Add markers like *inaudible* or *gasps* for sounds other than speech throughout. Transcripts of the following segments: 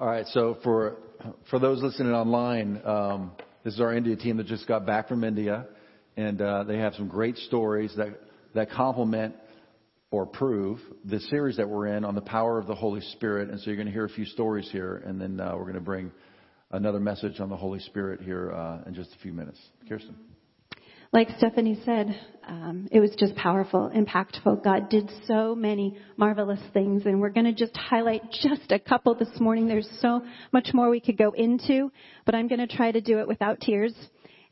All right, so for for those listening online, um, this is our India team that just got back from India, and uh, they have some great stories that that complement or prove the series that we're in on the power of the Holy Spirit. And so you're going to hear a few stories here, and then uh, we're going to bring another message on the Holy Spirit here uh, in just a few minutes. Kirsten like Stephanie said, um, it was just powerful, impactful. God did so many marvelous things, and we're going to just highlight just a couple this morning. There's so much more we could go into, but I'm going to try to do it without tears.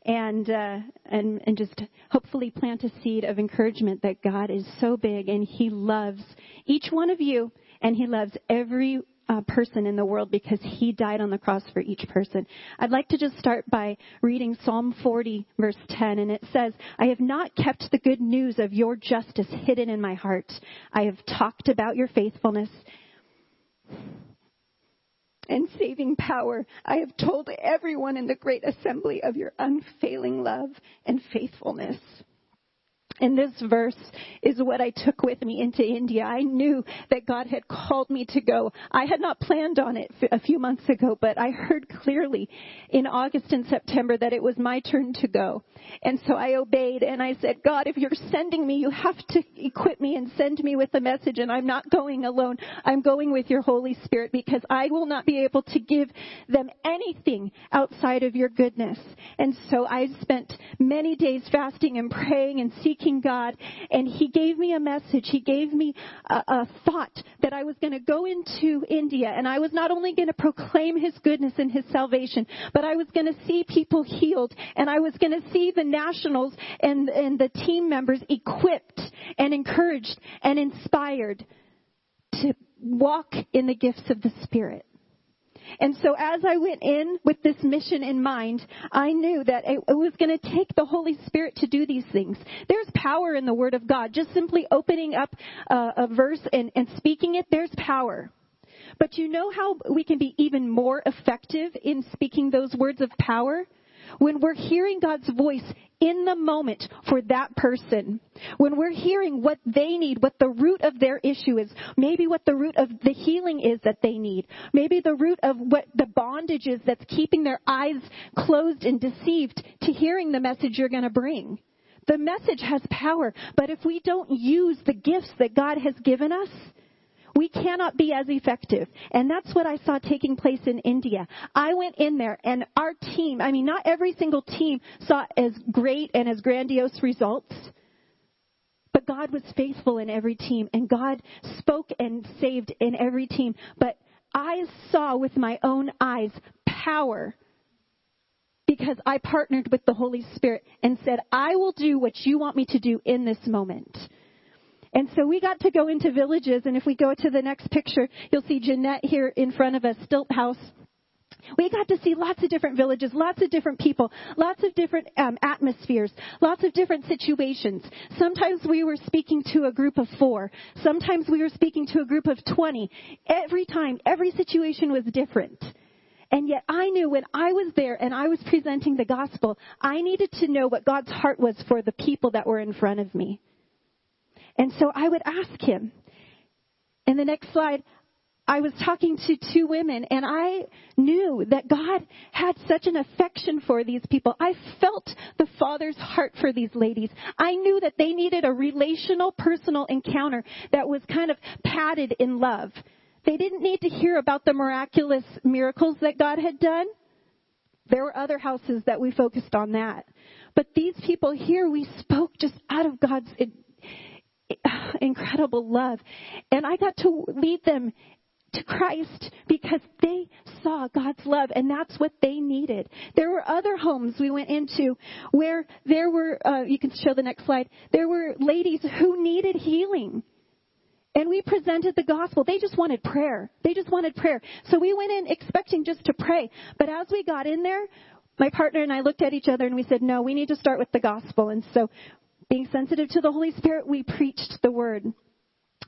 And, uh, and, and just hopefully plant a seed of encouragement that God is so big and He loves each one of you and He loves every uh, person in the world because he died on the cross for each person. I'd like to just start by reading Psalm 40, verse 10, and it says, I have not kept the good news of your justice hidden in my heart. I have talked about your faithfulness and saving power. I have told everyone in the great assembly of your unfailing love and faithfulness. And this verse is what I took with me into India. I knew that God had called me to go. I had not planned on it a few months ago, but I heard clearly in August and September that it was my turn to go. And so I obeyed and I said, God, if you're sending me, you have to equip me and send me with a message and I'm not going alone. I'm going with your Holy Spirit because I will not be able to give them anything outside of your goodness. And so I spent many days fasting and praying and seeking God, and He gave me a message. He gave me a, a thought that I was going to go into India, and I was not only going to proclaim His goodness and His salvation, but I was going to see people healed, and I was going to see the nationals and, and the team members equipped and encouraged and inspired to walk in the gifts of the Spirit. And so as I went in with this mission in mind, I knew that it was going to take the Holy Spirit to do these things. There's power in the Word of God. Just simply opening up a, a verse and, and speaking it, there's power. But you know how we can be even more effective in speaking those words of power? When we're hearing God's voice in the moment for that person, when we're hearing what they need, what the root of their issue is, maybe what the root of the healing is that they need, maybe the root of what the bondage is that's keeping their eyes closed and deceived to hearing the message you're going to bring. The message has power, but if we don't use the gifts that God has given us, we cannot be as effective. And that's what I saw taking place in India. I went in there and our team, I mean, not every single team saw as great and as grandiose results. But God was faithful in every team and God spoke and saved in every team. But I saw with my own eyes power because I partnered with the Holy Spirit and said, I will do what you want me to do in this moment. And so we got to go into villages, and if we go to the next picture, you'll see Jeanette here in front of us, Stilt House. We got to see lots of different villages, lots of different people, lots of different um, atmospheres, lots of different situations. Sometimes we were speaking to a group of four. Sometimes we were speaking to a group of 20. Every time, every situation was different. And yet I knew when I was there and I was presenting the gospel, I needed to know what God's heart was for the people that were in front of me. And so I would ask him. In the next slide, I was talking to two women and I knew that God had such an affection for these people. I felt the Father's heart for these ladies. I knew that they needed a relational, personal encounter that was kind of padded in love. They didn't need to hear about the miraculous miracles that God had done. There were other houses that we focused on that. But these people here, we spoke just out of God's *sighs* incredible love. And I got to lead them to Christ because they saw God's love and that's what they needed. There were other homes we went into where there were, uh, you can show the next slide, there were ladies who needed healing. And we presented the gospel. They just wanted prayer. They just wanted prayer. So we went in expecting just to pray. But as we got in there, my partner and I looked at each other and we said, no, we need to start with the gospel. And so being sensitive to the Holy Spirit, we preached the word.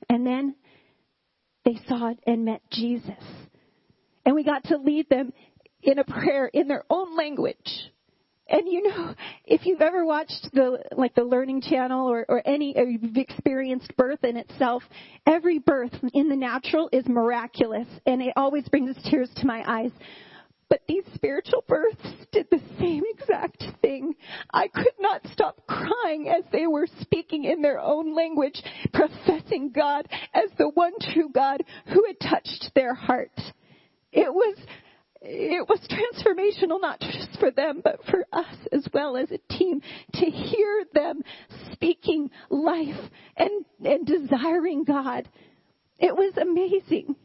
And then they saw it and met Jesus. And we got to lead them in a prayer in their own language. And you know, if you've ever watched the like the Learning Channel or, or any or you've experienced birth in itself, every birth in the natural is miraculous, and it always brings tears to my eyes. But these spiritual births did the same exact thing. I could not stop crying as they were speaking in their own language, professing God as the one true God who had touched their heart. It was it was transformational not just for them but for us as well as a team to hear them speaking life and and desiring God. It was amazing.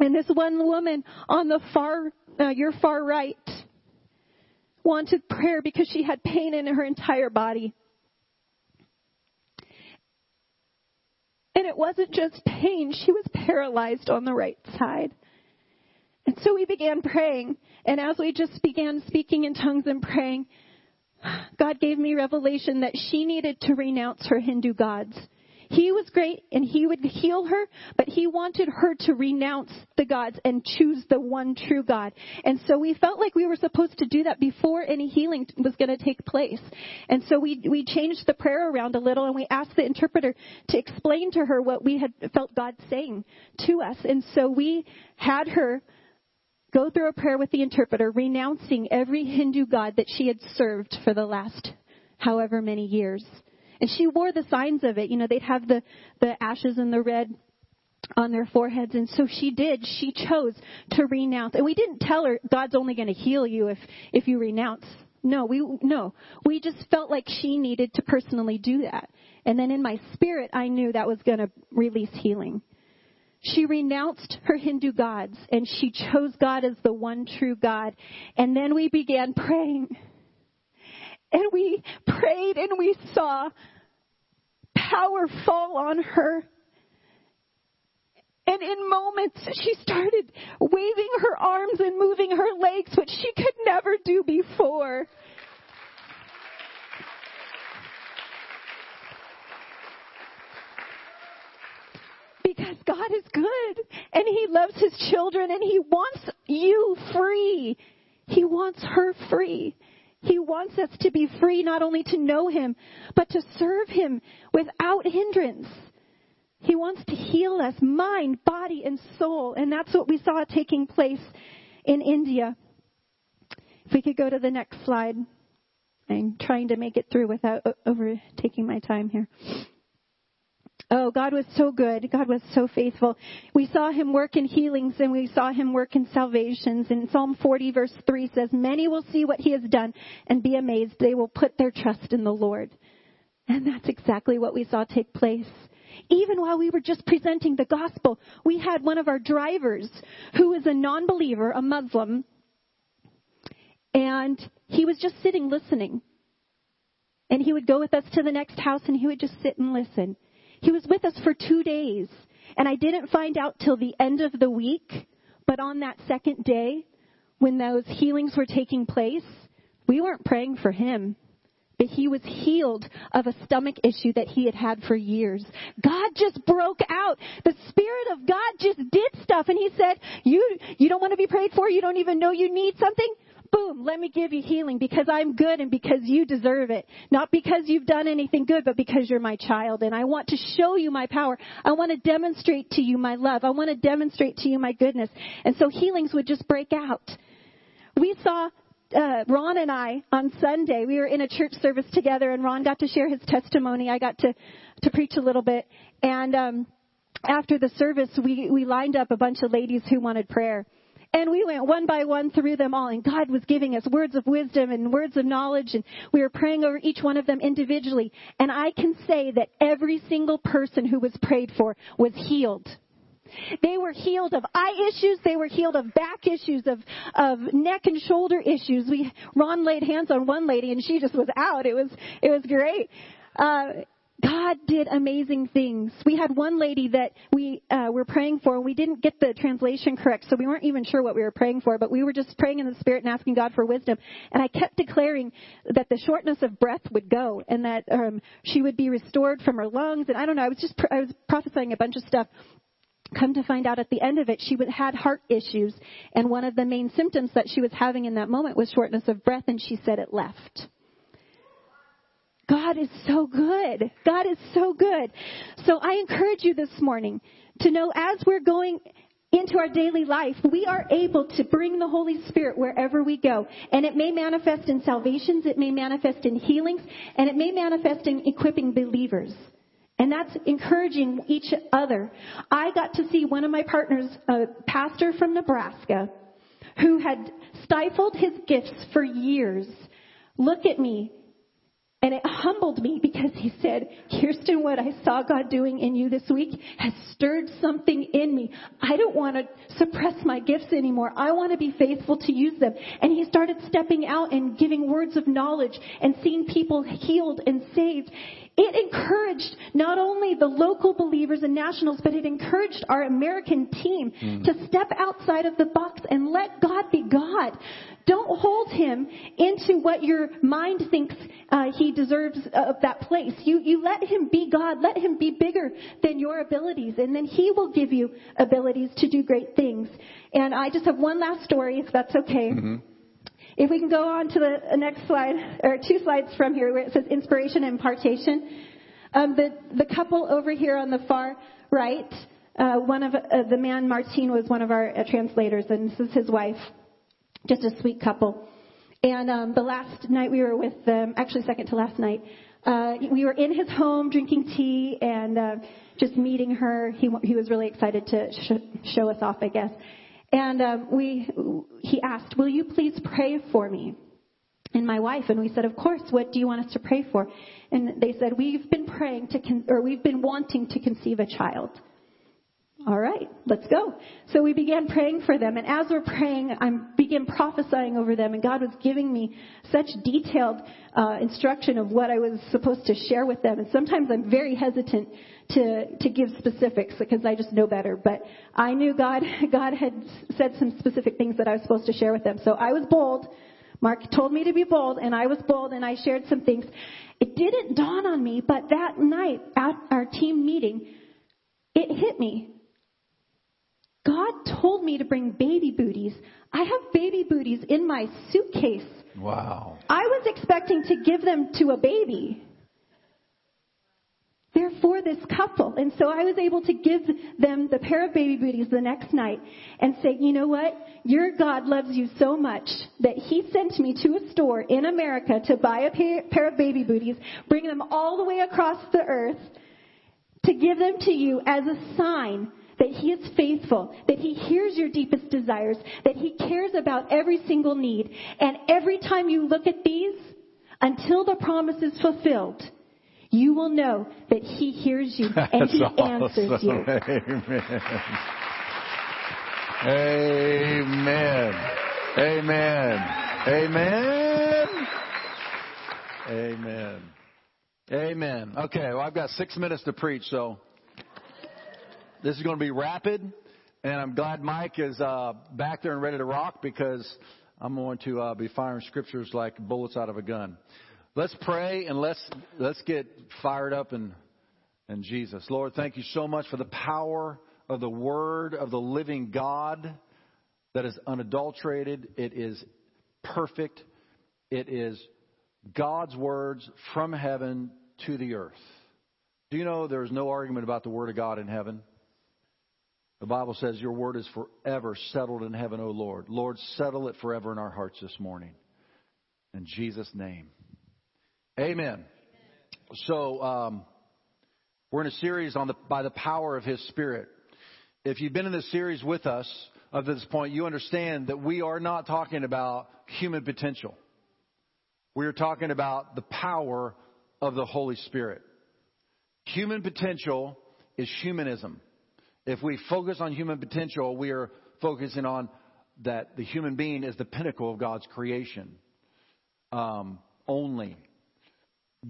And this one woman on the far, uh, your far right, wanted prayer because she had pain in her entire body. And it wasn't just pain, she was paralyzed on the right side. And so we began praying. And as we just began speaking in tongues and praying, God gave me revelation that she needed to renounce her Hindu gods. He was great and he would heal her, but he wanted her to renounce the gods and choose the one true God. And so we felt like we were supposed to do that before any healing was going to take place. And so we, we changed the prayer around a little and we asked the interpreter to explain to her what we had felt God saying to us. And so we had her go through a prayer with the interpreter, renouncing every Hindu god that she had served for the last however many years. And she wore the signs of it. You know, they'd have the, the ashes and the red on their foreheads. And so she did. She chose to renounce. And we didn't tell her God's only going to heal you if, if you renounce. No, we, no. We just felt like she needed to personally do that. And then in my spirit, I knew that was going to release healing. She renounced her Hindu gods and she chose God as the one true God. And then we began praying. And we prayed and we saw power fall on her. And in moments, she started waving her arms and moving her legs, which she could never do before. Because God is good and He loves His children and He wants you free. He wants her free. He wants us to be free not only to know Him, but to serve Him without hindrance. He wants to heal us, mind, body, and soul. And that's what we saw taking place in India. If we could go to the next slide. I'm trying to make it through without overtaking my time here. Oh, God was so good. God was so faithful. We saw him work in healings and we saw him work in salvations. And Psalm 40 verse 3 says, Many will see what he has done and be amazed. They will put their trust in the Lord. And that's exactly what we saw take place. Even while we were just presenting the gospel, we had one of our drivers who is a non-believer, a Muslim, and he was just sitting listening. And he would go with us to the next house and he would just sit and listen. He was with us for two days. And I didn't find out till the end of the week, but on that second day, when those healings were taking place, we weren't praying for him. But he was healed of a stomach issue that he had had for years. God just broke out. The Spirit of God just did stuff and he said, you, you don't want to be prayed for? You don't even know you need something? Boom, let me give you healing because I'm good and because you deserve it. Not because you've done anything good, but because you're my child. And I want to show you my power. I want to demonstrate to you my love. I want to demonstrate to you my goodness. And so healings would just break out. We saw uh, Ron and I on Sunday, we were in a church service together, and Ron got to share his testimony. I got to to preach a little bit, and um, after the service, we we lined up a bunch of ladies who wanted prayer. And we went one by one through them all, and God was giving us words of wisdom and words of knowledge, and we were praying over each one of them individually. And I can say that every single person who was prayed for was healed. They were healed of eye issues. They were healed of back issues, of, of neck and shoulder issues. We, Ron laid hands on one lady and she just was out. It was, it was great. Uh, God did amazing things. We had one lady that we uh, were praying for. We didn't get the translation correct, so we weren't even sure what we were praying for, but we were just praying in the Spirit and asking God for wisdom. And I kept declaring that the shortness of breath would go and that um, she would be restored from her lungs. And I don't know, I was just, pr- I was prophesying a bunch of stuff. Come to find out at the end of it, she had heart issues, and one of the main symptoms that she was having in that moment was shortness of breath, and she said it left. God is so good. God is so good. So I encourage you this morning to know as we're going into our daily life, we are able to bring the Holy Spirit wherever we go. And it may manifest in salvations, it may manifest in healings, and it may manifest in equipping believers. And that's encouraging each other. I got to see one of my partners, a pastor from Nebraska, who had stifled his gifts for years, look at me and it humbled me because he said, Kirsten, what I saw God doing in you this week has stirred something in me. I don't want to suppress my gifts anymore. I want to be faithful to use them. And he started stepping out and giving words of knowledge and seeing people healed and saved. It encouraged not only the local believers and nationals, but it encouraged our American team mm. to step outside of the box and let God be God. Don't hold him into what your mind thinks uh, he deserves of that place. You, you let him be God. Let him be bigger than your abilities, and then he will give you abilities to do great things. And I just have one last story, if that's okay. Mm-hmm. If we can go on to the next slide, or two slides from here, where it says inspiration and impartation. Um, the, the couple over here on the far right, uh, one of uh, the man Martin was one of our uh, translators, and this is his wife. Just a sweet couple. And um, the last night we were with them, actually second to last night, uh, we were in his home drinking tea and uh, just meeting her. He he was really excited to sh- show us off, I guess. And um, we, he asked, "Will you please pray for me?" And my wife and we said, "Of course. What do you want us to pray for?" And they said, "We've been praying to, con- or we've been wanting to conceive a child." All right, let's go. So we began praying for them, and as we're praying, I began prophesying over them, and God was giving me such detailed uh, instruction of what I was supposed to share with them. And sometimes I'm very hesitant to to give specifics because I just know better. But I knew God *laughs* God had said some specific things that I was supposed to share with them, so I was bold. Mark told me to be bold, and I was bold, and I shared some things. It didn't dawn on me, but that night at our team meeting, it hit me God told me to bring baby booties. I have baby booties in my suitcase. Wow. I was expecting to give them to a baby. They're for this couple. And so I was able to give them the pair of baby booties the next night and say, you know what? Your God loves you so much that He sent me to a store in America to buy a pair of baby booties, bring them all the way across the earth to give them to you as a sign that He is faithful, that He hears your deepest desires, that He cares about every single need. And every time you look at these, until the promise is fulfilled, you will know that He hears you *laughs* and He awesome. answers you. *laughs* Amen. Amen. Amen. Amen. Amen. Okay, well, I've got six minutes to preach, so this is going to be rapid, and I'm glad Mike is uh, back there and ready to rock because I'm going to uh, be firing scriptures like bullets out of a gun. Let's pray and let's let's get fired up in in Jesus. Lord, thank you so much for the power of the Word of the living God that is unadulterated. It is perfect. It is God's words from heaven to the earth. Do you know there's no argument about the Word of God in heaven? The Bible says, Your word is forever settled in heaven, O Lord. Lord, settle it forever in our hearts this morning. In Jesus' name. Amen. So, um, we're in a series on the, by the power of His Spirit. If you've been in this series with us up to this point, you understand that we are not talking about human potential. We are talking about the power of the Holy Spirit. Human potential is humanism. If we focus on human potential, we are focusing on that the human being is the pinnacle of God's creation um, only.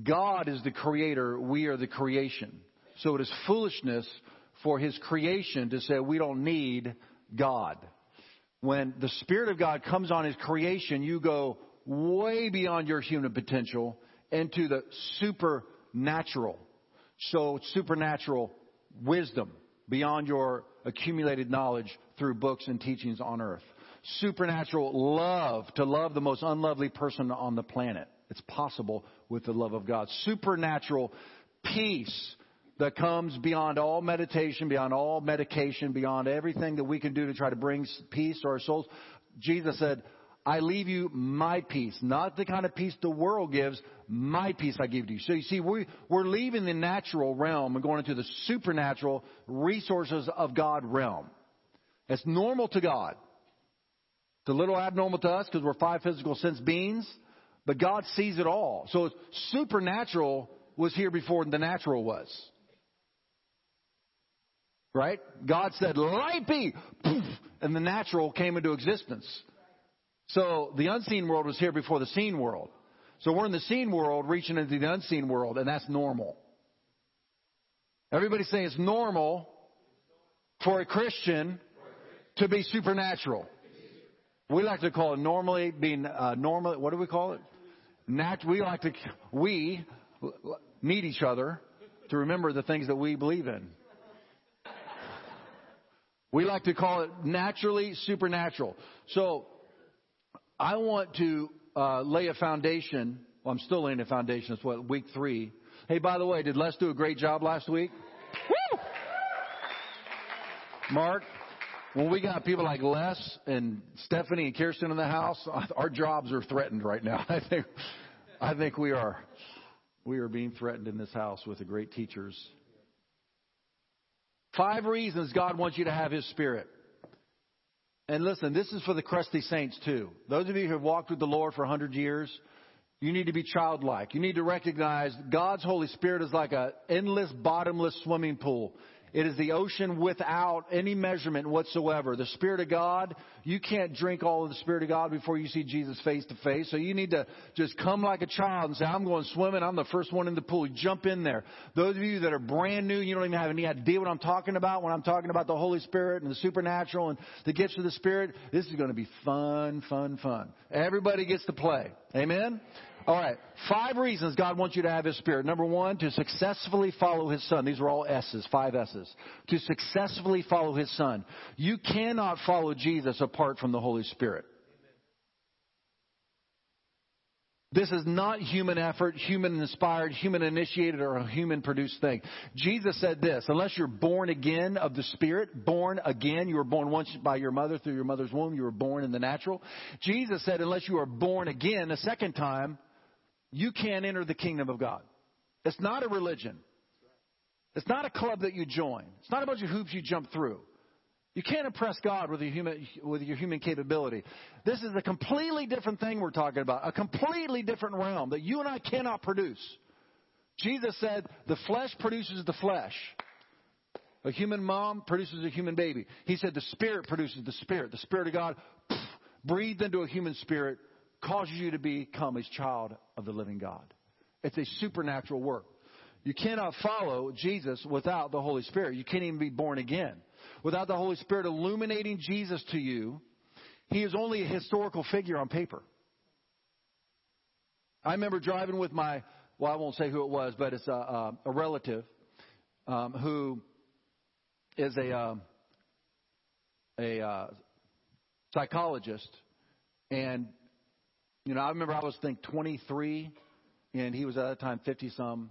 God is the creator, we are the creation. So it is foolishness for his creation to say we don't need God. When the Spirit of God comes on his creation, you go way beyond your human potential into the supernatural. So supernatural wisdom, beyond your accumulated knowledge through books and teachings on earth. Supernatural love to love the most unlovely person on the planet. It's possible with the love of God. Supernatural peace that comes beyond all meditation, beyond all medication, beyond everything that we can do to try to bring peace to our souls. Jesus said, I leave you my peace, not the kind of peace the world gives, my peace I give to you. So you see, we, we're leaving the natural realm and going into the supernatural resources of God realm. It's normal to God. It's a little abnormal to us because we're five physical sense beings, but God sees it all. So supernatural was here before the natural was. Right? God said, light be, and the natural came into existence. So the unseen world was here before the seen world. So we're in the seen world reaching into the unseen world, and that's normal. Everybody saying it's normal for a Christian to be supernatural. We like to call it normally being uh, normal. What do we call it? Nat- we like to we need each other to remember the things that we believe in. We like to call it naturally supernatural. So I want to uh, lay a foundation. Well, I'm still laying a foundation. It's what week three. Hey, by the way, did Les do a great job last week? Woo! Mark, when we got people like Les and Stephanie and Kirsten in the house, *laughs* our jobs are threatened right now. *laughs* I think, I think we are, we are being threatened in this house with the great teachers Five reasons God wants you to have His Spirit. And listen, this is for the crusty saints too. Those of you who have walked with the Lord for a hundred years, you need to be childlike. You need to recognize God's Holy Spirit is like an endless, bottomless swimming pool. It is the ocean without any measurement whatsoever. The Spirit of God, you can't drink all of the Spirit of God before you see Jesus face to face. So you need to just come like a child and say, I'm going swimming. I'm the first one in the pool. Jump in there. Those of you that are brand new, you don't even have any idea what I'm talking about when I'm talking about the Holy Spirit and the supernatural and the gifts of the Spirit. This is going to be fun, fun, fun. Everybody gets to play. Amen? All right. Five reasons God wants you to have His Spirit. Number one, to successfully follow His Son. These are all S's, five S's. To successfully follow His Son. You cannot follow Jesus apart from the Holy Spirit. This is not human effort, human inspired, human initiated, or a human produced thing. Jesus said this, unless you're born again of the Spirit, born again, you were born once by your mother through your mother's womb, you were born in the natural. Jesus said, unless you are born again a second time, you can't enter the kingdom of God. It's not a religion. It's not a club that you join. It's not a bunch of hoops you jump through. You can't impress God with your human, with your human capability. This is a completely different thing we're talking about, a completely different realm that you and I cannot produce. Jesus said, the flesh produces the flesh. A human mom produces a human baby. He said the spirit produces the spirit. The spirit of God poof, breathed into a human spirit causes you to become a child of the living God. It's a supernatural work. You cannot follow Jesus without the Holy Spirit. You can't even be born again. Without the Holy Spirit illuminating Jesus to you, He is only a historical figure on paper. I remember driving with my, well, I won't say who it was, but it's a, a, a relative um, who is a, um, a uh, psychologist, and you know, I remember I was think 23, and he was at that time 50 some.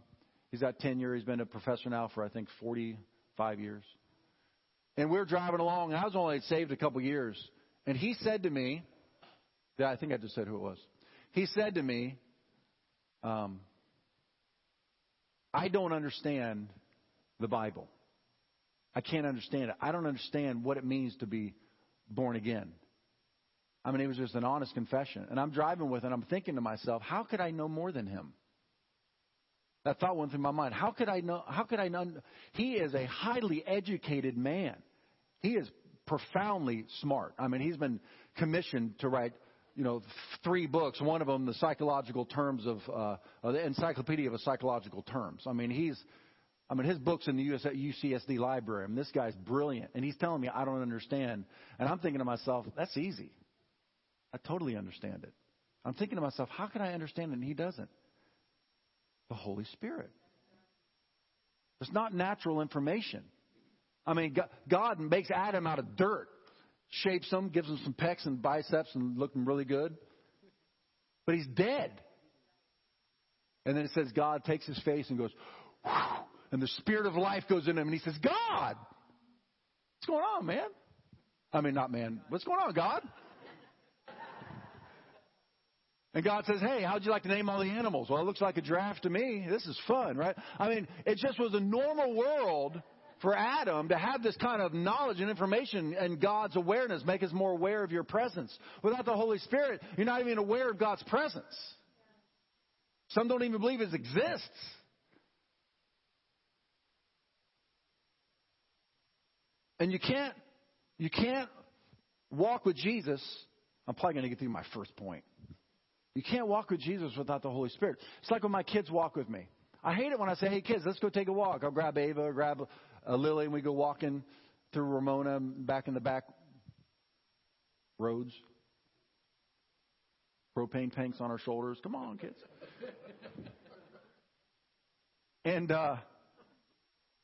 He's got tenure. He's been a professor now for I think 45 years. And we are driving along, and I was only saved a couple years. And he said to me, yeah, I think I just said who it was. He said to me, um, I don't understand the Bible. I can't understand it. I don't understand what it means to be born again. I mean, it was just an honest confession. And I'm driving with it, and I'm thinking to myself, how could I know more than him? That thought went through my mind. How could I know? How could I know? He is a highly educated man. He is profoundly smart. I mean, he's been commissioned to write, you know, three books. One of them, the psychological terms of uh, the Encyclopedia of Psychological Terms. I mean, he's, I mean, his books in the US, UCSD library. I mean, this guy's brilliant, and he's telling me I don't understand, and I'm thinking to myself, that's easy. I totally understand it. I'm thinking to myself, how can I understand it and he doesn't? The Holy Spirit. It's not natural information. I mean, God makes Adam out of dirt, shapes him, gives him some pecs and biceps and looking really good. But he's dead. And then it says God takes his face and goes, Whew, and the spirit of life goes in him and he says, God, what's going on, man? I mean, not man. What's going on, God? And God says, Hey, how'd you like to name all the animals? Well, it looks like a giraffe to me. This is fun, right? I mean, it just was a normal world for Adam to have this kind of knowledge and information and God's awareness, make us more aware of your presence. Without the Holy Spirit, you're not even aware of God's presence. Some don't even believe it exists. And you can't, you can't walk with Jesus. I'm probably going to get through my first point. You can't walk with Jesus without the Holy Spirit. It's like when my kids walk with me. I hate it when I say, hey kids, let's go take a walk. I'll grab Ava, grab uh, Lily, and we go walking through Ramona back in the back roads. Propane tanks on our shoulders. Come on, kids. and uh,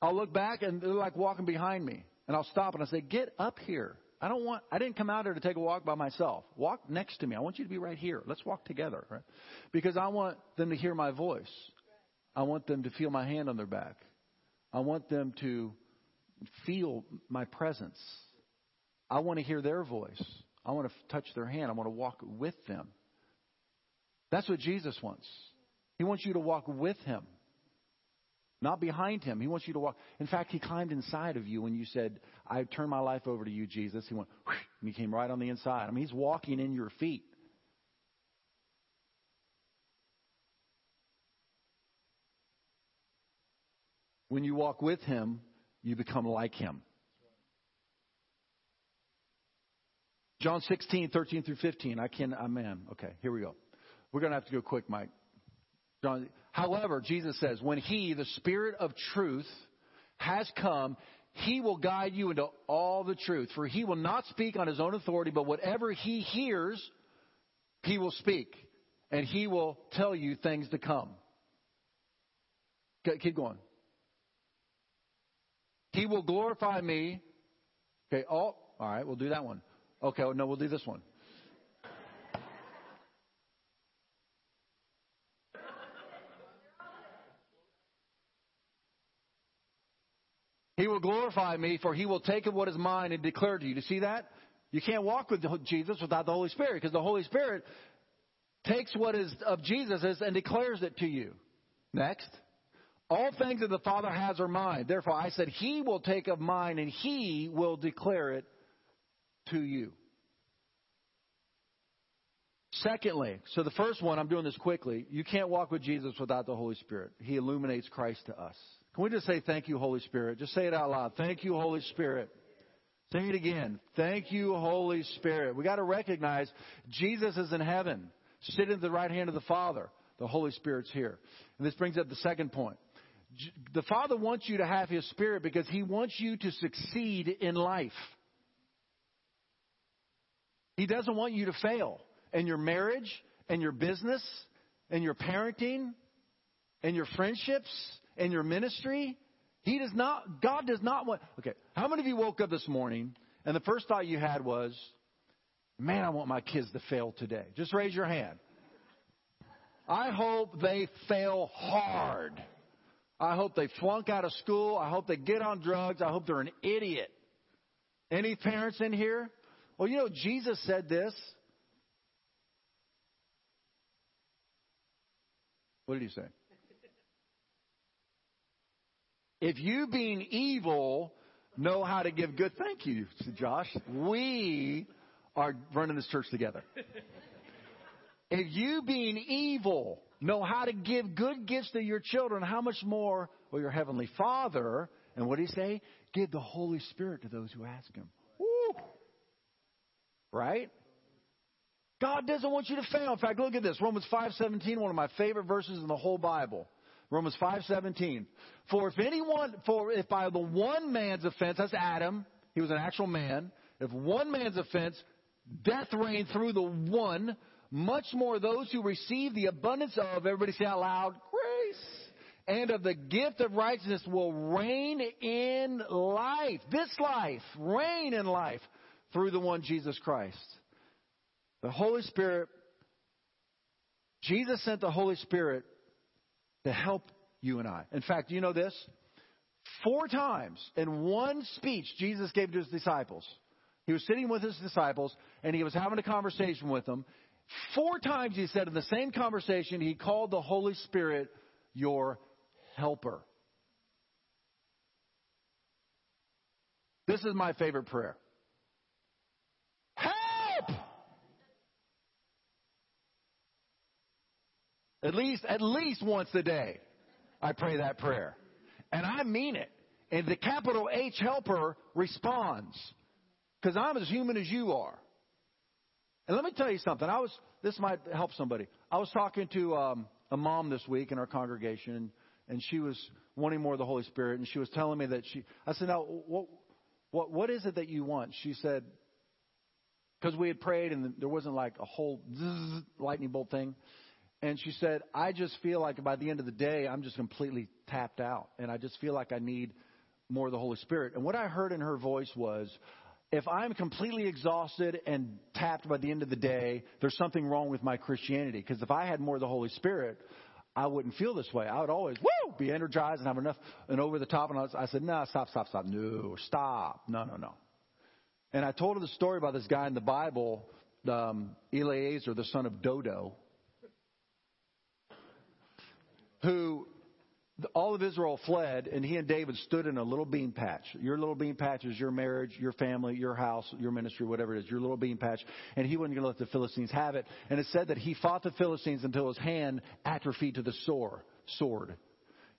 I'll look back and they're like walking behind me. And I'll stop and I say, Get up here. I don't want, I didn't come out here to take a walk by myself. Walk next to me. I want you to be right here. Let's walk together. Right? Because I want them to hear my voice. I want them to feel my hand on their back. I want them to feel my presence. I want to hear their voice. I want to touch their hand. I want to walk with them. That's what Jesus wants. He wants you to walk with him, not behind him. He wants you to walk. In fact, he climbed inside of you when you said, I turn my life over to you, Jesus. He went, and he came right on the inside. I mean, he's walking in your feet. When you walk with him, you become like him. John 16, 13 through 15. I can, I'm man. Okay, here we go. We're going to have to go quick, Mike. John, however, Jesus says, when He, the Spirit of truth, has come, He will guide you into all the truth. For He will not speak on His own authority, but whatever He hears, He will speak. And He will tell you things to come. Okay, keep going. He will glorify me. Okay, oh, all right, we'll do that one. Okay, no, we'll do this one. He will glorify me, for he will take of what is mine and declare to you. Do you see that? You can't walk with Jesus without the Holy Spirit, because the Holy Spirit takes what is of Jesus and declares it to you. Next. All things that the Father has are mine. Therefore, I said, He will take of mine and He will declare it to you. Secondly, so the first one, I'm doing this quickly. You can't walk with Jesus without the Holy Spirit. He illuminates Christ to us. Can we just say thank you, Holy Spirit? Just say it out loud. Thank you, Holy Spirit. Say it again. Thank you, Holy Spirit. We got to recognize Jesus is in heaven, sitting at the right hand of the Father. The Holy Spirit's here. And this brings up the second point. The Father wants you to have His Spirit because He wants you to succeed in life. He doesn't want you to fail in your marriage, in your business, in your parenting, in your friendships, in your ministry. He does not, God does not want, okay, how many of you woke up this morning and the first thought you had was, man, I want my kids to fail today? Just raise your hand. I hope they fail hard. I hope they flunk out of school. I hope they get on drugs. I hope they're an idiot. Any parents in here? Well, you know, Jesus said this. What did he say? If you being evil know how to give good, thank you, Josh. We are running this church together. *laughs* If you being evil know how to give good gifts to your children, how much more will your heavenly Father, and what did he say? Give the Holy Spirit to those who ask him. Woo! Right? God doesn't want you to fail. In fact, look at this. Romans 5:17, one of my favorite verses in the whole Bible. Romans 5:17. For if anyone for if by the one man's offense, that's Adam, he was an actual man, if one man's offense death reigned through the one, much more those who receive the abundance of everybody say out loud, grace and of the gift of righteousness will reign in life, this life, reign in life through the one Jesus Christ. The Holy Spirit, Jesus sent the Holy Spirit to help you and I. In fact, you know this? Four times in one speech Jesus gave to his disciples. He was sitting with his disciples and he was having a conversation with them. Four times he said in the same conversation, he called the Holy Spirit your helper. This is my favorite prayer. Help! At least, at least once a day, I pray that prayer. And I mean it. And the capital H helper responds. Because I'm as human as you are. And let me tell you something. I was, this might help somebody. I was talking to um, a mom this week in our congregation, and and she was wanting more of the Holy Spirit, and she was telling me that she. I said, "Now, what, what, what is it that you want?" She said, because we had prayed and there wasn't like a whole zzz, lightning bolt thing. And she said, I just feel like by the end of the day, I'm just completely tapped out. And I just feel like I need more of the Holy Spirit. And what I heard in her voice was, if I'm completely exhausted and tapped by the end of the day, there's something wrong with my Christianity. Because if I had more of the Holy Spirit, I wouldn't feel this way. I would always, woo, be energized and have enough and over the top. And I, was, I said, no, stop, stop, stop. No, stop. No, no, no. And I told her the story about this guy in the Bible, um, Eleazar, the son of Dodo, who all of Israel fled, and he and David stood in a little bean patch. Your little bean patch is your marriage, your family, your house, your ministry, whatever it is, your little bean patch. And he wasn't going to let the Philistines have it. And it said that he fought the Philistines until his hand atrophied to the sword.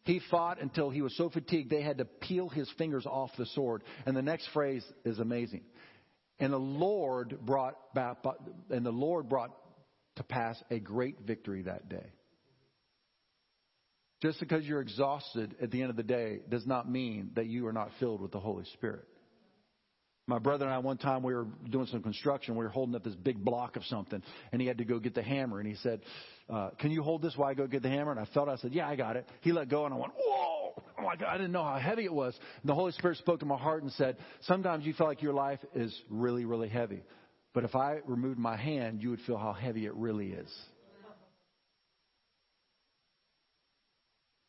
He fought until he was so fatigued they had to peel his fingers off the sword. And the next phrase is amazing. And the Lord brought and the Lord brought to pass a great victory that day. Just because you're exhausted at the end of the day does not mean that you are not filled with the Holy Spirit. My brother and I, one time, we were doing some construction. We were holding up this big block of something, and he had to go get the hammer. And he said, uh, "Can you hold this while I go get the hammer?" And I felt. It. I said, "Yeah, I got it." He let go, and I went, "Whoa!" Oh my God! I didn't know how heavy it was. And the Holy Spirit spoke to my heart and said, "Sometimes you feel like your life is really, really heavy, but if I removed my hand, you would feel how heavy it really is."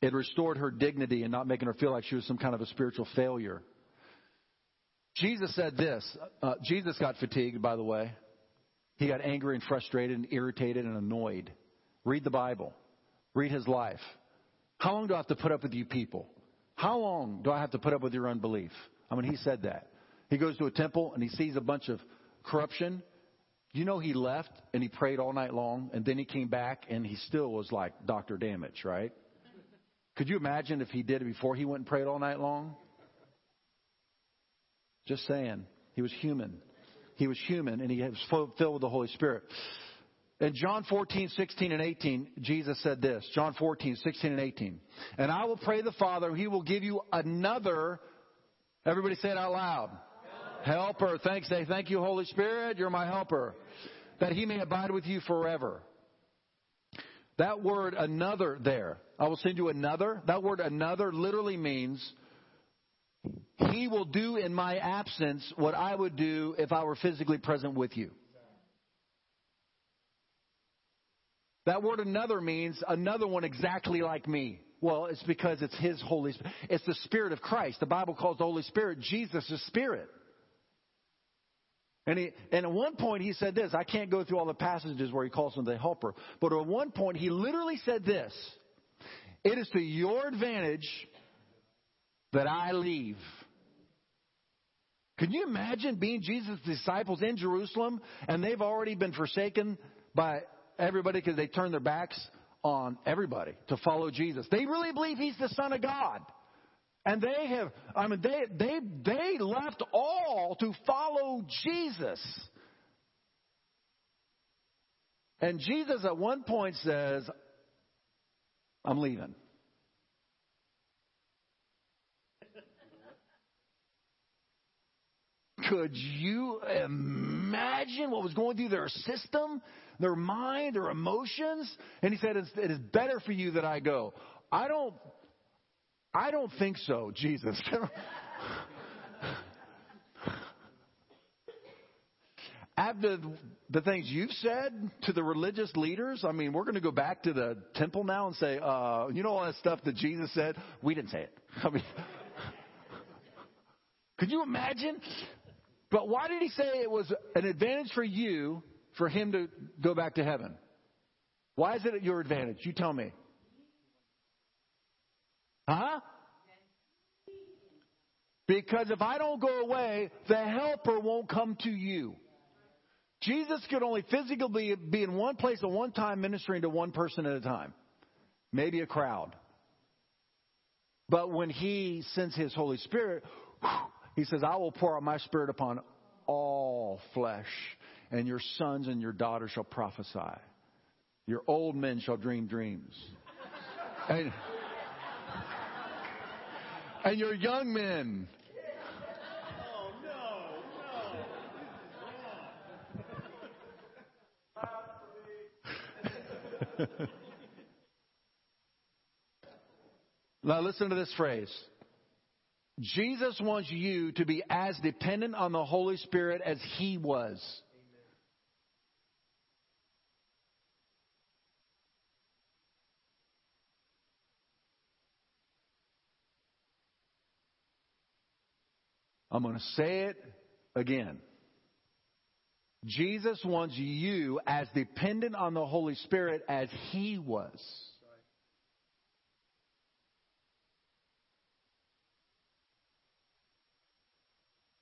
It restored her dignity and not making her feel like she was some kind of a spiritual failure. Jesus said this. Uh, Jesus got fatigued, by the way. He got angry and frustrated and irritated and annoyed. Read the Bible. Read his life. How long do I have to put up with you people? How long do I have to put up with your unbelief? I mean, he said that. He goes to a temple and he sees a bunch of corruption. You know, he left and he prayed all night long and then he came back and he still was like Dr. Damage, right? Could you imagine if he did it before he went and prayed all night long? Just saying. He was human. He was human and he was filled with the Holy Spirit. In John 14, 16, and 18, Jesus said this. John 14, 16, and 18. And I will pray the Father, he will give you another, everybody say it out loud. Helper. Thanks. Say, thank you, Holy Spirit. You're my helper. That he may abide with you forever. That word another there, I will send you another. That word another literally means he will do in my absence what I would do if I were physically present with you. That word another means another one exactly like me. Well, it's because it's His Holy Spirit. It's the Spirit of Christ. The Bible calls the Holy Spirit Jesus' Spirit. And, he, and at one point he said this. I can't go through all the passages where he calls him the helper. But at one point he literally said this. It is to your advantage that I leave. Can you imagine being Jesus' disciples in Jerusalem and they've already been forsaken by everybody because they turned their backs on everybody to follow Jesus? They really believe he's the Son of God. And they have, I mean, they, they, they left all to follow Jesus. And Jesus at one point says, I'm leaving. Could you imagine what was going through their system, their mind, their emotions? And he said, It is better for you that I go. I don't I don't think so, Jesus. After the things you've said to the religious leaders, I mean, we're going to go back to the temple now and say, uh, you know all that stuff that Jesus said? We didn't say it. *laughs* I mean, could you imagine? But why did he say it was an advantage for you for him to go back to heaven? Why is it at your advantage? You tell me. Huh? Because if I don't go away, the helper won't come to you. Jesus could only physically be in one place at one time ministering to one person at a time, maybe a crowd. But when he sends his Holy Spirit, he says, I will pour out my spirit upon all flesh, and your sons and your daughters shall prophesy. Your old men shall dream dreams. And, and your young men. No, *laughs* no. now listen to this phrase. Jesus wants you to be as dependent on the Holy Spirit as He was. I'm going to say it again. Jesus wants you as dependent on the Holy Spirit as He was.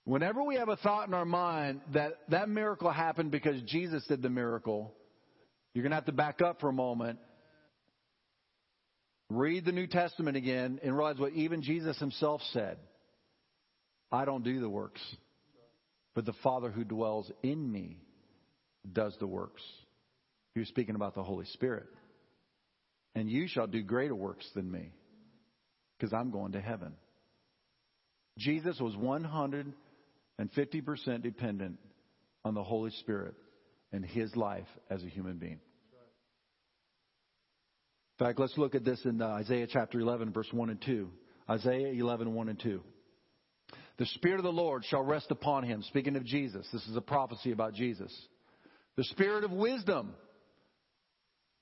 Whenever we have a thought in our mind that that miracle happened because Jesus did the miracle, you're going to have to back up for a moment, read the New Testament again, and realize what even Jesus himself said. I don't do the works, but the Father who dwells in me does the works. He was speaking about the Holy Spirit. And you shall do greater works than me, because I'm going to heaven. Jesus was 150% dependent on the Holy Spirit and his life as a human being. In fact, let's look at this in uh, Isaiah chapter 11, verse 1 and 2. Isaiah 11, 1 and 2. The Spirit of the Lord shall rest upon him. Speaking of Jesus, this is a prophecy about Jesus. The Spirit of wisdom,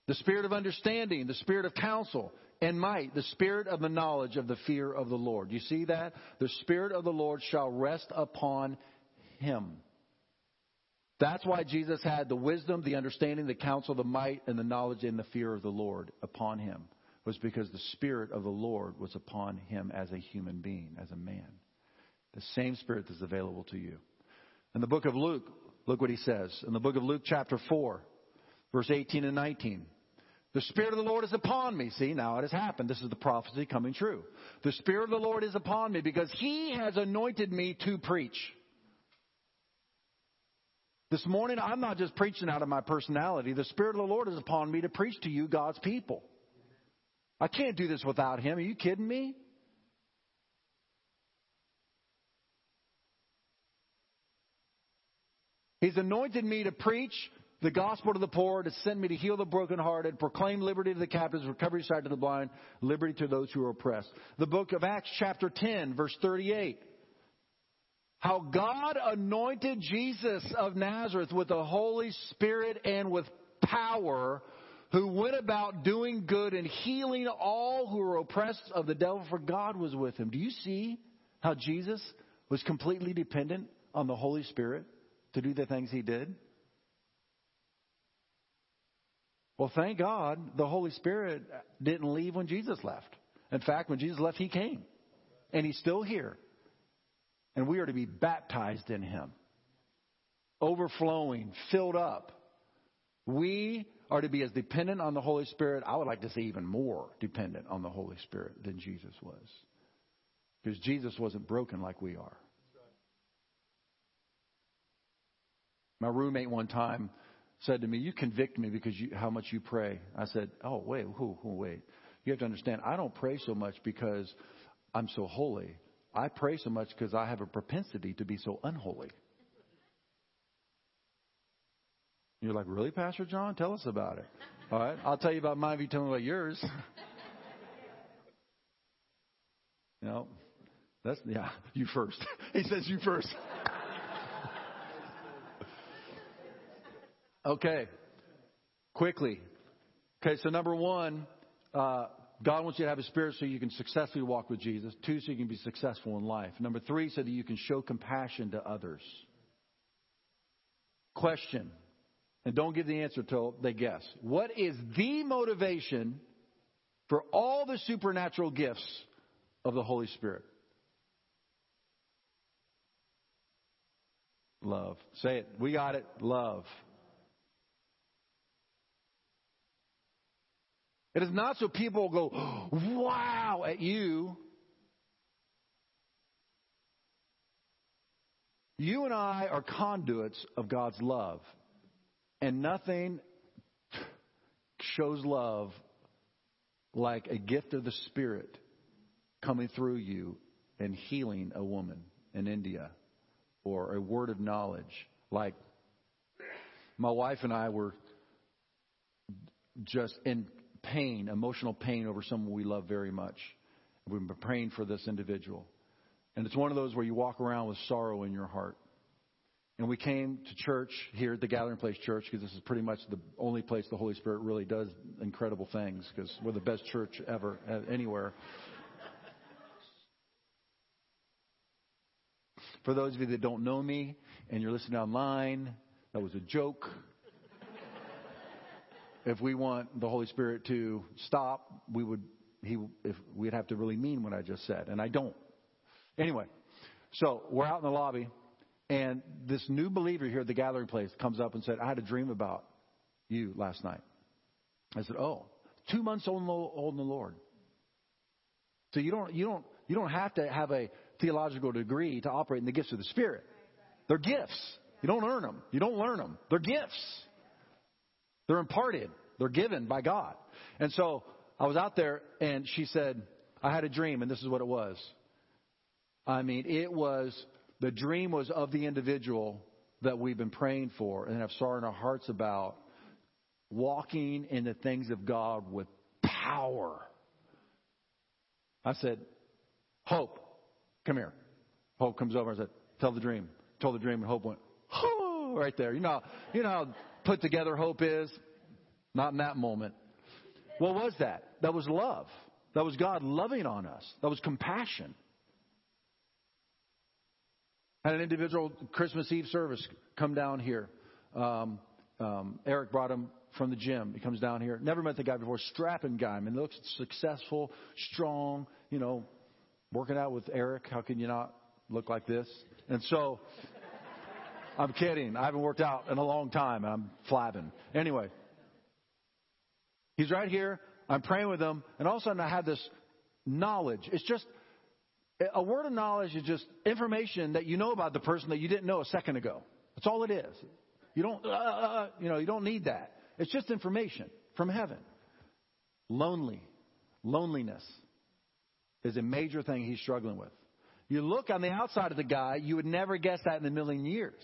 the Spirit of understanding, the Spirit of counsel and might, the Spirit of the knowledge of the fear of the Lord. You see that? The Spirit of the Lord shall rest upon him. That's why Jesus had the wisdom, the understanding, the counsel, the might, and the knowledge and the fear of the Lord upon him. Was because the Spirit of the Lord was upon him as a human being, as a man. The same Spirit that's available to you. In the book of Luke, look what he says. In the book of Luke, chapter 4, verse 18 and 19. The Spirit of the Lord is upon me. See, now it has happened. This is the prophecy coming true. The Spirit of the Lord is upon me because He has anointed me to preach. This morning, I'm not just preaching out of my personality. The Spirit of the Lord is upon me to preach to you, God's people. I can't do this without Him. Are you kidding me? He's anointed me to preach the gospel to the poor, to send me to heal the brokenhearted, proclaim liberty to the captives, recovery sight to the blind, liberty to those who are oppressed. The book of Acts chapter 10 verse 38. How God anointed Jesus of Nazareth with the Holy Spirit and with power, who went about doing good and healing all who were oppressed of the devil, for God was with him. Do you see how Jesus was completely dependent on the Holy Spirit? To do the things he did? Well, thank God the Holy Spirit didn't leave when Jesus left. In fact, when Jesus left, he came. And he's still here. And we are to be baptized in him, overflowing, filled up. We are to be as dependent on the Holy Spirit. I would like to say even more dependent on the Holy Spirit than Jesus was. Because Jesus wasn't broken like we are. My roommate one time said to me, "You convict me because you, how much you pray." I said, "Oh, wait, who, who, wait. You have to understand. I don't pray so much because I'm so holy. I pray so much because I have a propensity to be so unholy." You're like, "Really, Pastor John? Tell us about it." All right, I'll tell you about mine. If you tell me about yours. *laughs* You know, that's, yeah, you first. *laughs* he says you first. *laughs* okay. Quickly. Okay, so number one, uh, God wants you to have a spirit so you can successfully walk with Jesus. Two, so you can be successful in life. Number three, so that you can show compassion to others. Question, and don't give the answer till they guess. What is the motivation for all the supernatural gifts of the Holy Spirit? Love. Say it. We got it. Love. It is not so people go, *gasps* wow, at you. You and I are conduits of God's love. And nothing shows love like a gift of the Spirit coming through you and healing a woman in India or a word of knowledge. Like my wife and I were just in pain, emotional pain over someone we love very much. We've been praying for this individual. And it's one of those where you walk around with sorrow in your heart. And we came to church here at the Gathering Place Church because this is pretty much the only place the Holy Spirit really does incredible things because we're the best church ever, anywhere. For those of you that don't know me and you're listening online, that was a joke if we want the Holy Spirit to stop, we would he if we'd have to really mean what I just said, and I don't. Anyway, so we're out in the lobby, and this new believer here at the gathering place comes up and said, "I had a dream about you last night." I said, "Oh, two months old, old in the Lord." So you don't you don't you don't have to have a theological degree to operate in the gifts of the Spirit. They're gifts. You don't earn them. You don't learn them. They're gifts. They're imparted. They're given by God. And so I was out there and she said, I had a dream and this is what it was. I mean, it was, the dream was of the individual that we've been praying for and have sorrow in our hearts about walking in the things of God with power. I said, Hope, come here. Hope comes over and said, Tell the dream. Told the dream and Hope went, Oh, right there. You know, you know put together hope is? Not in that moment. What was that? That was love. That was God loving on us. That was compassion. Had an individual Christmas Eve service come down here. Um, um, Eric brought him from the gym. He comes down here. Never met the guy before. Strapping guy. I mean, looks successful, strong. You know, working out with Eric. How can you not look like this? And so I'm kidding. I haven't worked out in a long time. I'm flabbing. Anyway, he's right here. I'm praying with him, and all of a sudden I have this knowledge. It's just a word of knowledge is just information that you know about the person that you didn't know a second ago. That's all it is. You don't, uh, uh, uh you know, you don't need that. It's just information from heaven. Lonely, loneliness is a major thing he's struggling with. You look on the outside of the guy, you would never guess that in a million years.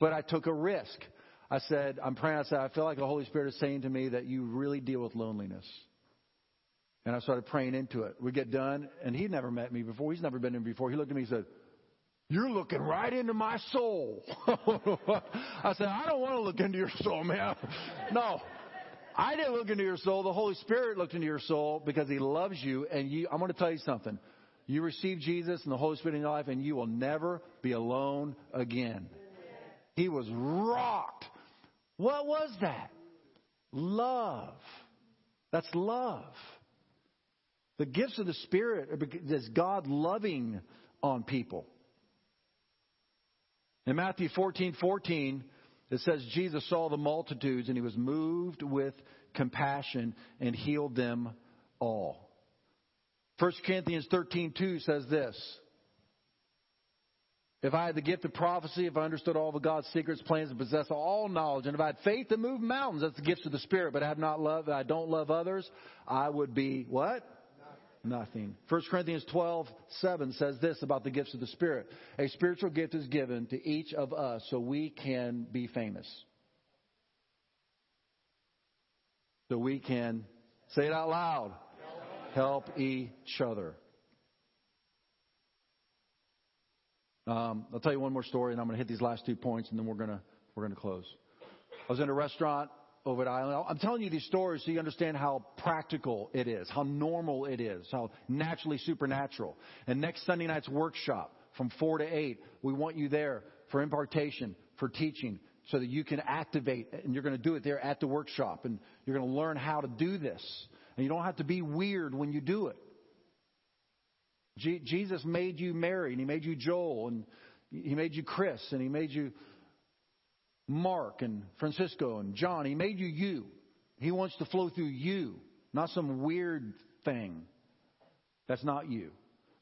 But I took a risk. I said, I'm praying, I said, I feel like the Holy Spirit is saying to me that you really deal with loneliness. And I started praying into it. We get done, and he'd never met me before. He's never been in before. He looked at me and said, You're looking right into my soul. *laughs* I said, I don't want to look into your soul, man. no. I didn't look into your soul. The Holy Spirit looked into your soul because He loves you. And you, I'm going to tell you something. You receive Jesus and the Holy Spirit in your life, and you will never be alone again. He was rocked. What was that? Love. That's love. The gifts of the Spirit is God loving on people. In Matthew 14 14, it says Jesus saw the multitudes and he was moved with compassion and healed them all. 1 Corinthians 13:2 says this. If I had the gift of prophecy, if I understood all of God's secrets, plans, and possessed all knowledge, and if I had faith to move mountains, that's the gifts of the Spirit, but I have not love, I don't love others, I would be what? Nothing. 1 Corinthians 12, 7 says this about the gifts of the Spirit. A spiritual gift is given to each of us so we can be famous. So we can say it out loud help each other. Um, I'll tell you one more story, and I'm going to hit these last two points, and then we're going to we're going to close. I was in a restaurant over at Island. I'm telling you these stories so you understand how practical it is, how normal it is, how naturally supernatural. And next Sunday night's workshop from 4 to 8, we want you there for impartation, for teaching, so that you can activate, and you're going to do it there at the workshop, and you're going to learn how to do this. And you don't have to be weird when you do it. Jesus made you Mary, and He made you Joel, and He made you Chris, and He made you Mark, and Francisco, and John. He made you you. He wants to flow through you, not some weird thing. That's not you.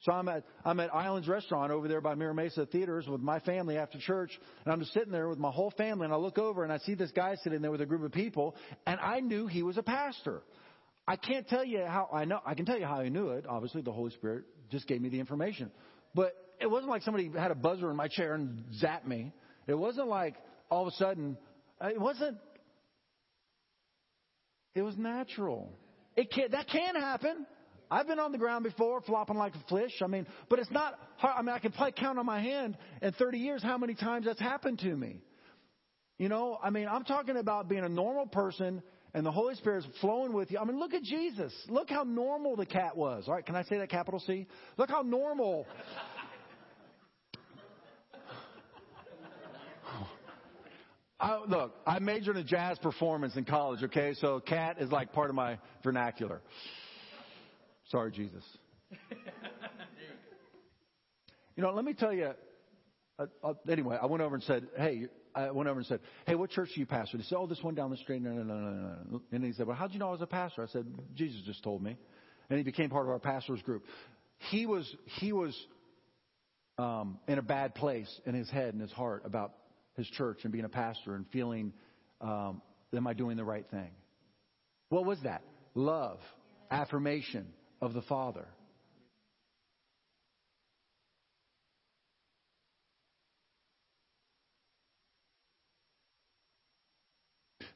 So I'm at I'm at Islands Restaurant over there by Mira Mesa Theaters with my family after church, and I'm just sitting there with my whole family, and I look over and I see this guy sitting there with a group of people, and I knew he was a pastor. I can't tell you how I know. I can tell you how I knew it. Obviously, the Holy Spirit just gave me the information. But it wasn't like somebody had a buzzer in my chair and zapped me. It wasn't like all of a sudden. Uh, it wasn't. It was natural. It can that can happen. I've been on the ground before, flopping like a fish. I mean, but it's not hard. I mean, I can probably count on my hand in 30 years how many times that's happened to me. You know, I mean, I'm talking about being a normal person and the Holy Spirit is flowing with you. I mean, look at Jesus. Look how normal the cat was. All right, can I say that capital C? Look how normal. I, *laughs* look, I majored in jazz performance in college, okay? So cat is like part of my vernacular. Sorry, Jesus. you know, let me tell you. Uh, uh, anyway, I went over and said, "Hey, I went over and said, "Hey, what church do you pastor?" He said, "Oh, this one down the street." No, no, no, no, no. And he said, "Well, how'd you know I was a pastor?" I said, "Jesus just told me." And he became part of our pastors group. He was he was um, in a bad place in his head and his heart about his church and being a pastor and feeling, um, "Am I doing the right thing?" What was that? Love, affirmation of the Father.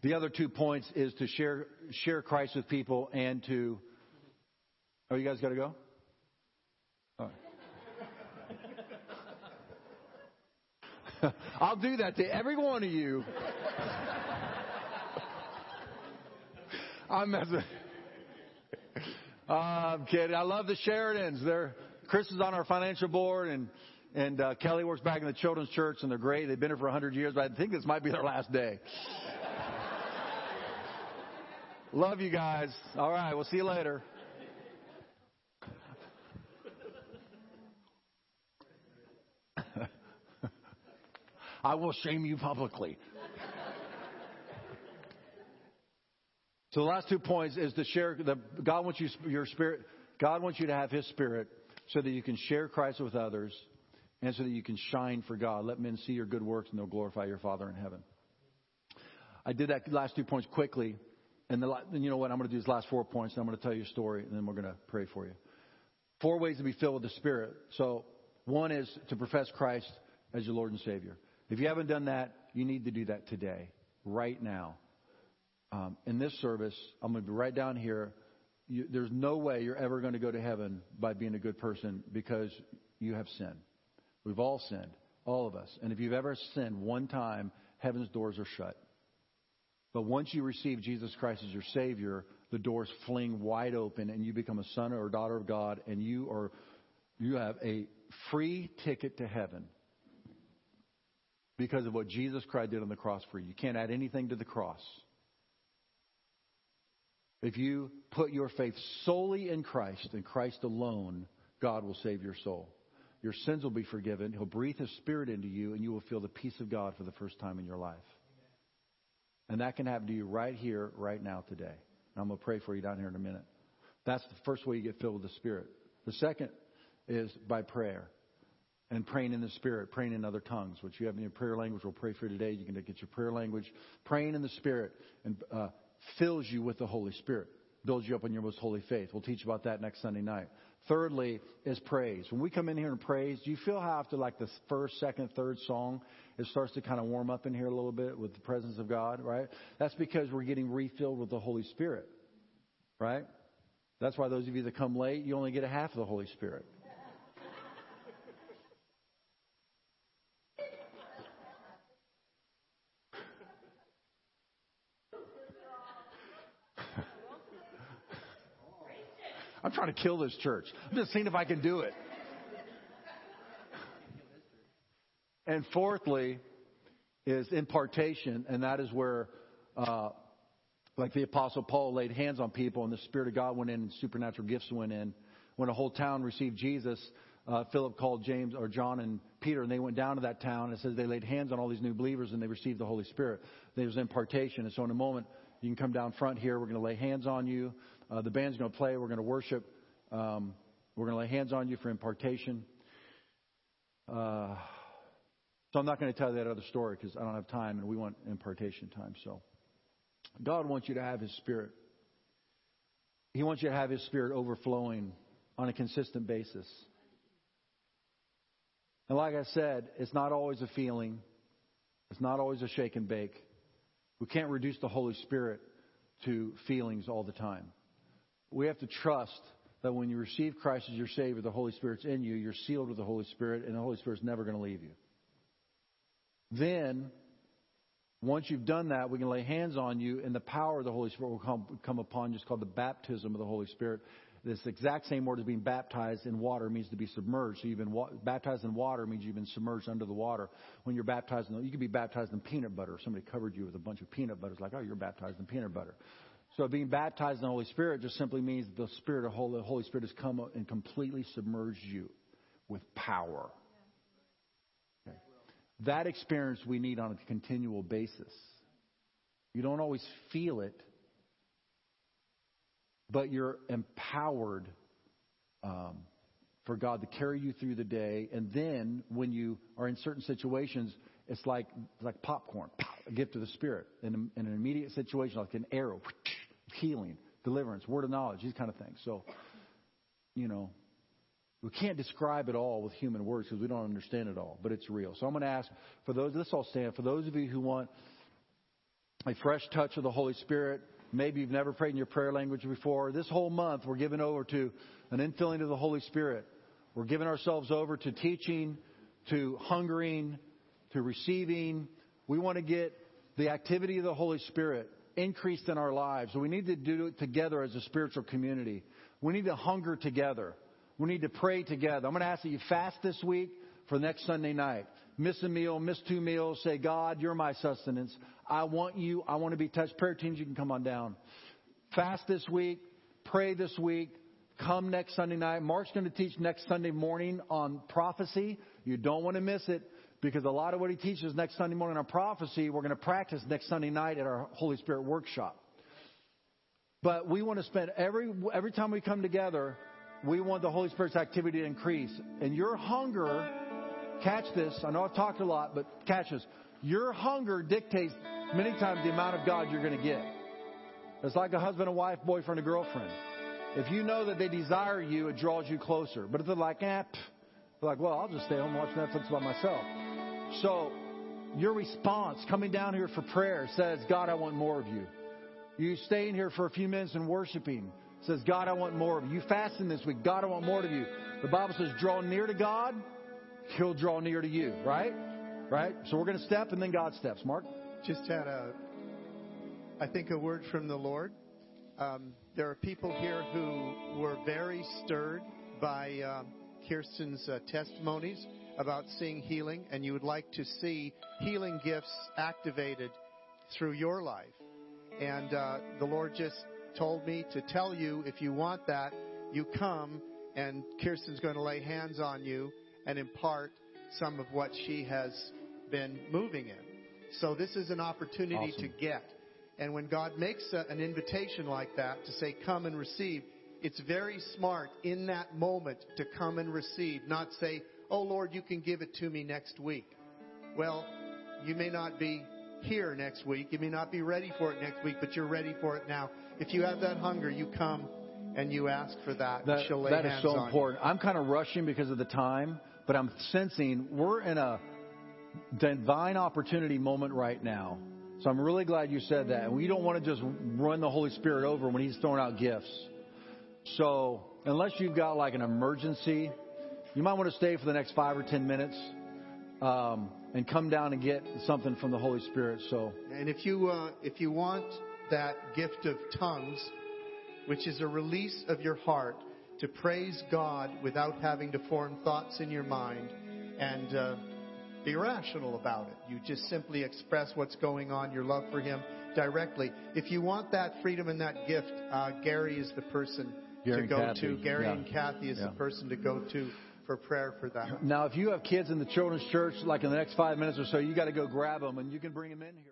The other two points is to share share Christ with people and to. Oh, you guys got to go. Right. *laughs* I'll do that to every one of you. *laughs* I'm messing. *laughs* Uh, I'm kidding. I love the Sheridans. They're Chris is on our financial board, and and uh, Kelly works back in the children's church, and they're great. They've been here for 100 years, but I think this might be their last day. Love you guys. All right, we'll see you later. *laughs* I will shame you publicly. So the last two points is to share the God wants you your spirit God wants you to have his spirit so that you can share Christ with others and so that you can shine for God. Let men see your good works and they'll glorify your Father in heaven. I did that last two points quickly and, the, you know what? I'm going to do these last four points, and I'm going to tell you a story, and then we're going to pray for you. Four ways to be filled with the Spirit. So, one is to profess Christ as your Lord and Savior. If you haven't done that, you need to do that today, right now. Um, in this service, I'm going to be right down here. You, there's no way you're ever going to go to heaven by being a good person because you have sinned. We've all sinned, all of us. And if you've ever sinned one time, heaven's doors are shut. But once you receive Jesus Christ as your Savior, the doors fling wide open and you become a son or daughter of God and you are you have a free ticket to heaven because of what Jesus Christ did on the cross for you. You can't add anything to the cross. If you put your faith solely in Christ and Christ alone, God will save your soul. Your sins will be forgiven. He'll breathe His Spirit into you, and you will feel the peace of God for the first time in your life. And that can happen to you right here, right now, today. And I'm going to pray for you down here in a minute. That's the first way you get filled with the Spirit. The second is by prayer and praying in the Spirit, praying in other tongues, which you have in your prayer language. We'll pray for you today. You can get your prayer language. Praying in the Spirit and uh, fills you with the Holy Spirit, builds you up in your most holy faith. We'll teach about that next Sunday night. Thirdly is praise. When we come in here and praise, do you feel how after like the first, second, third song, it starts to kind of warm up in here a little bit with the presence of God, right? That's because we're getting refilled with the Holy Spirit, right? That's why those of you that come late, you only get a half of the Holy Spirit. I'm trying to kill this church. I'm just seeing if I can do it. And fourthly is impartation, and that is where, uh, like the Apostle Paul laid hands on people, and the Spirit of God went in, and supernatural gifts went in. When a whole town received Jesus, uh, Philip called James or John and Peter, and they went down to that town. And it says they laid hands on all these new believers, and they received the Holy Spirit. There was impartation, and so in a moment you can come down front here. We're going to lay hands on you. Uh, the band's going to play. We're going to worship. Um, we're going to lay hands on you for impartation. Uh, so I'm not going to tell you that other story because I don't have time, and we want impartation time. So God wants you to have His Spirit. He wants you to have His Spirit overflowing on a consistent basis. And like I said, it's not always a feeling. It's not always a shake and bake. We can't reduce the Holy Spirit to feelings all the time. We have to trust that when you receive Christ as your Savior, the Holy Spirit's in you, you're sealed with the Holy Spirit, and the Holy Spirit's never going to leave you. Then, once you've done that, we can lay hands on you, and the power of the Holy Spirit will come, come upon you. It's called the baptism of the Holy Spirit. This exact same word as being baptized in water means to be submerged. So you've been wa- baptized in water means you've been submerged under the water. When you're baptized, in, you could be baptized in peanut butter. Somebody covered you with a bunch of peanut butter. It's like, oh, you're baptized in peanut butter. So being baptized in the Holy Spirit just simply means the Spirit of Holy, the Holy Spirit has come and completely submerged you with power. That experience we need on a continual basis. You don't always feel it, but you're empowered um, for God to carry you through the day. And then when you are in certain situations, it's like like popcorn, a gift of the Spirit. In, in an immediate situation, like an arrow, healing, deliverance, word of knowledge, these kind of things. So, you know, we can't describe it all with human words because we don't understand it all, but it's real. So I'm going to ask for those, let's all stand. For those of you who want a fresh touch of the Holy Spirit, maybe you've never prayed in your prayer language before, this whole month we're giving over to an infilling of the Holy Spirit. We're giving ourselves over to teaching, to hungering, to receiving. We want to get the activity of the Holy Spirit increased in our lives. We need to do it together as a spiritual community. We need to hunger together. We need to pray together. I'm going to ask that you fast this week for next Sunday night. Miss a meal, miss two meals. Say, God, you're my sustenance. I want you. I want to be touched. Prayer teams, you can come on down. Fast this week. Pray this week. Come next Sunday night. Mark's going to teach next Sunday morning on prophecy. You don't want to miss it because a lot of what he teaches next Sunday morning on prophecy, we're going to practice next Sunday night at our Holy Spirit workshop. But we want to spend every every time we come together, we want the Holy Spirit's activity to increase. And your hunger, catch this, I know I've talked a lot, but catch this. Your hunger dictates many times the amount of God you're going to get. It's like a husband and wife, boyfriend and girlfriend. If you know that they desire you, it draws you closer. But if they're like, eh, they're like, well, I'll just stay home and watch Netflix by myself. So, your response coming down here for prayer says, God, I want more of you. You staying here for a few minutes and worshiping says, God, I want more of you. You fasting this week. God, I want more of you. The Bible says, draw near to God, He'll draw near to you, right? Right? So we're going to step and then God steps. Mark? Just had a, I think, a word from the Lord. Um, there are people here who were very stirred by um, Kirsten's uh, testimonies about seeing healing, and you would like to see healing gifts activated through your life. And uh, the Lord just told me to tell you if you want that, you come and Kirsten's going to lay hands on you and impart some of what she has been moving in. So this is an opportunity Awesome. to get. And when God makes a, an invitation like that to say, come and receive, it's very smart in that moment to come and receive, not say, oh Lord, you can give it to me next week. Well, you may not be here next week. You may not be ready for it next week, but you're ready for it now. If you have that hunger, you come and you ask for that. That, that is so on you. important. I'm kind of rushing because of the time, but I'm sensing we're in a divine opportunity moment right now. So I'm really glad you said that. And we don't want to just run the Holy Spirit over when He's throwing out gifts. So unless you've got like an emergency, you might want to stay for the next five or ten minutes um, and come down and get something from the Holy Spirit. So And if you uh, if you want that gift of tongues, which is a release of your heart, to praise God without having to form thoughts in your mind and uh, be rational about it. You just simply express what's going on, your love for Him directly. If you want that freedom and that gift, uh, Gary is the person Gary to go Kathy. to. Gary Yeah. and Kathy is Yeah. the person to go to for prayer for that. Now, if you have kids in the children's church, like in the next five minutes or so, you got to go grab them and you can bring them in here.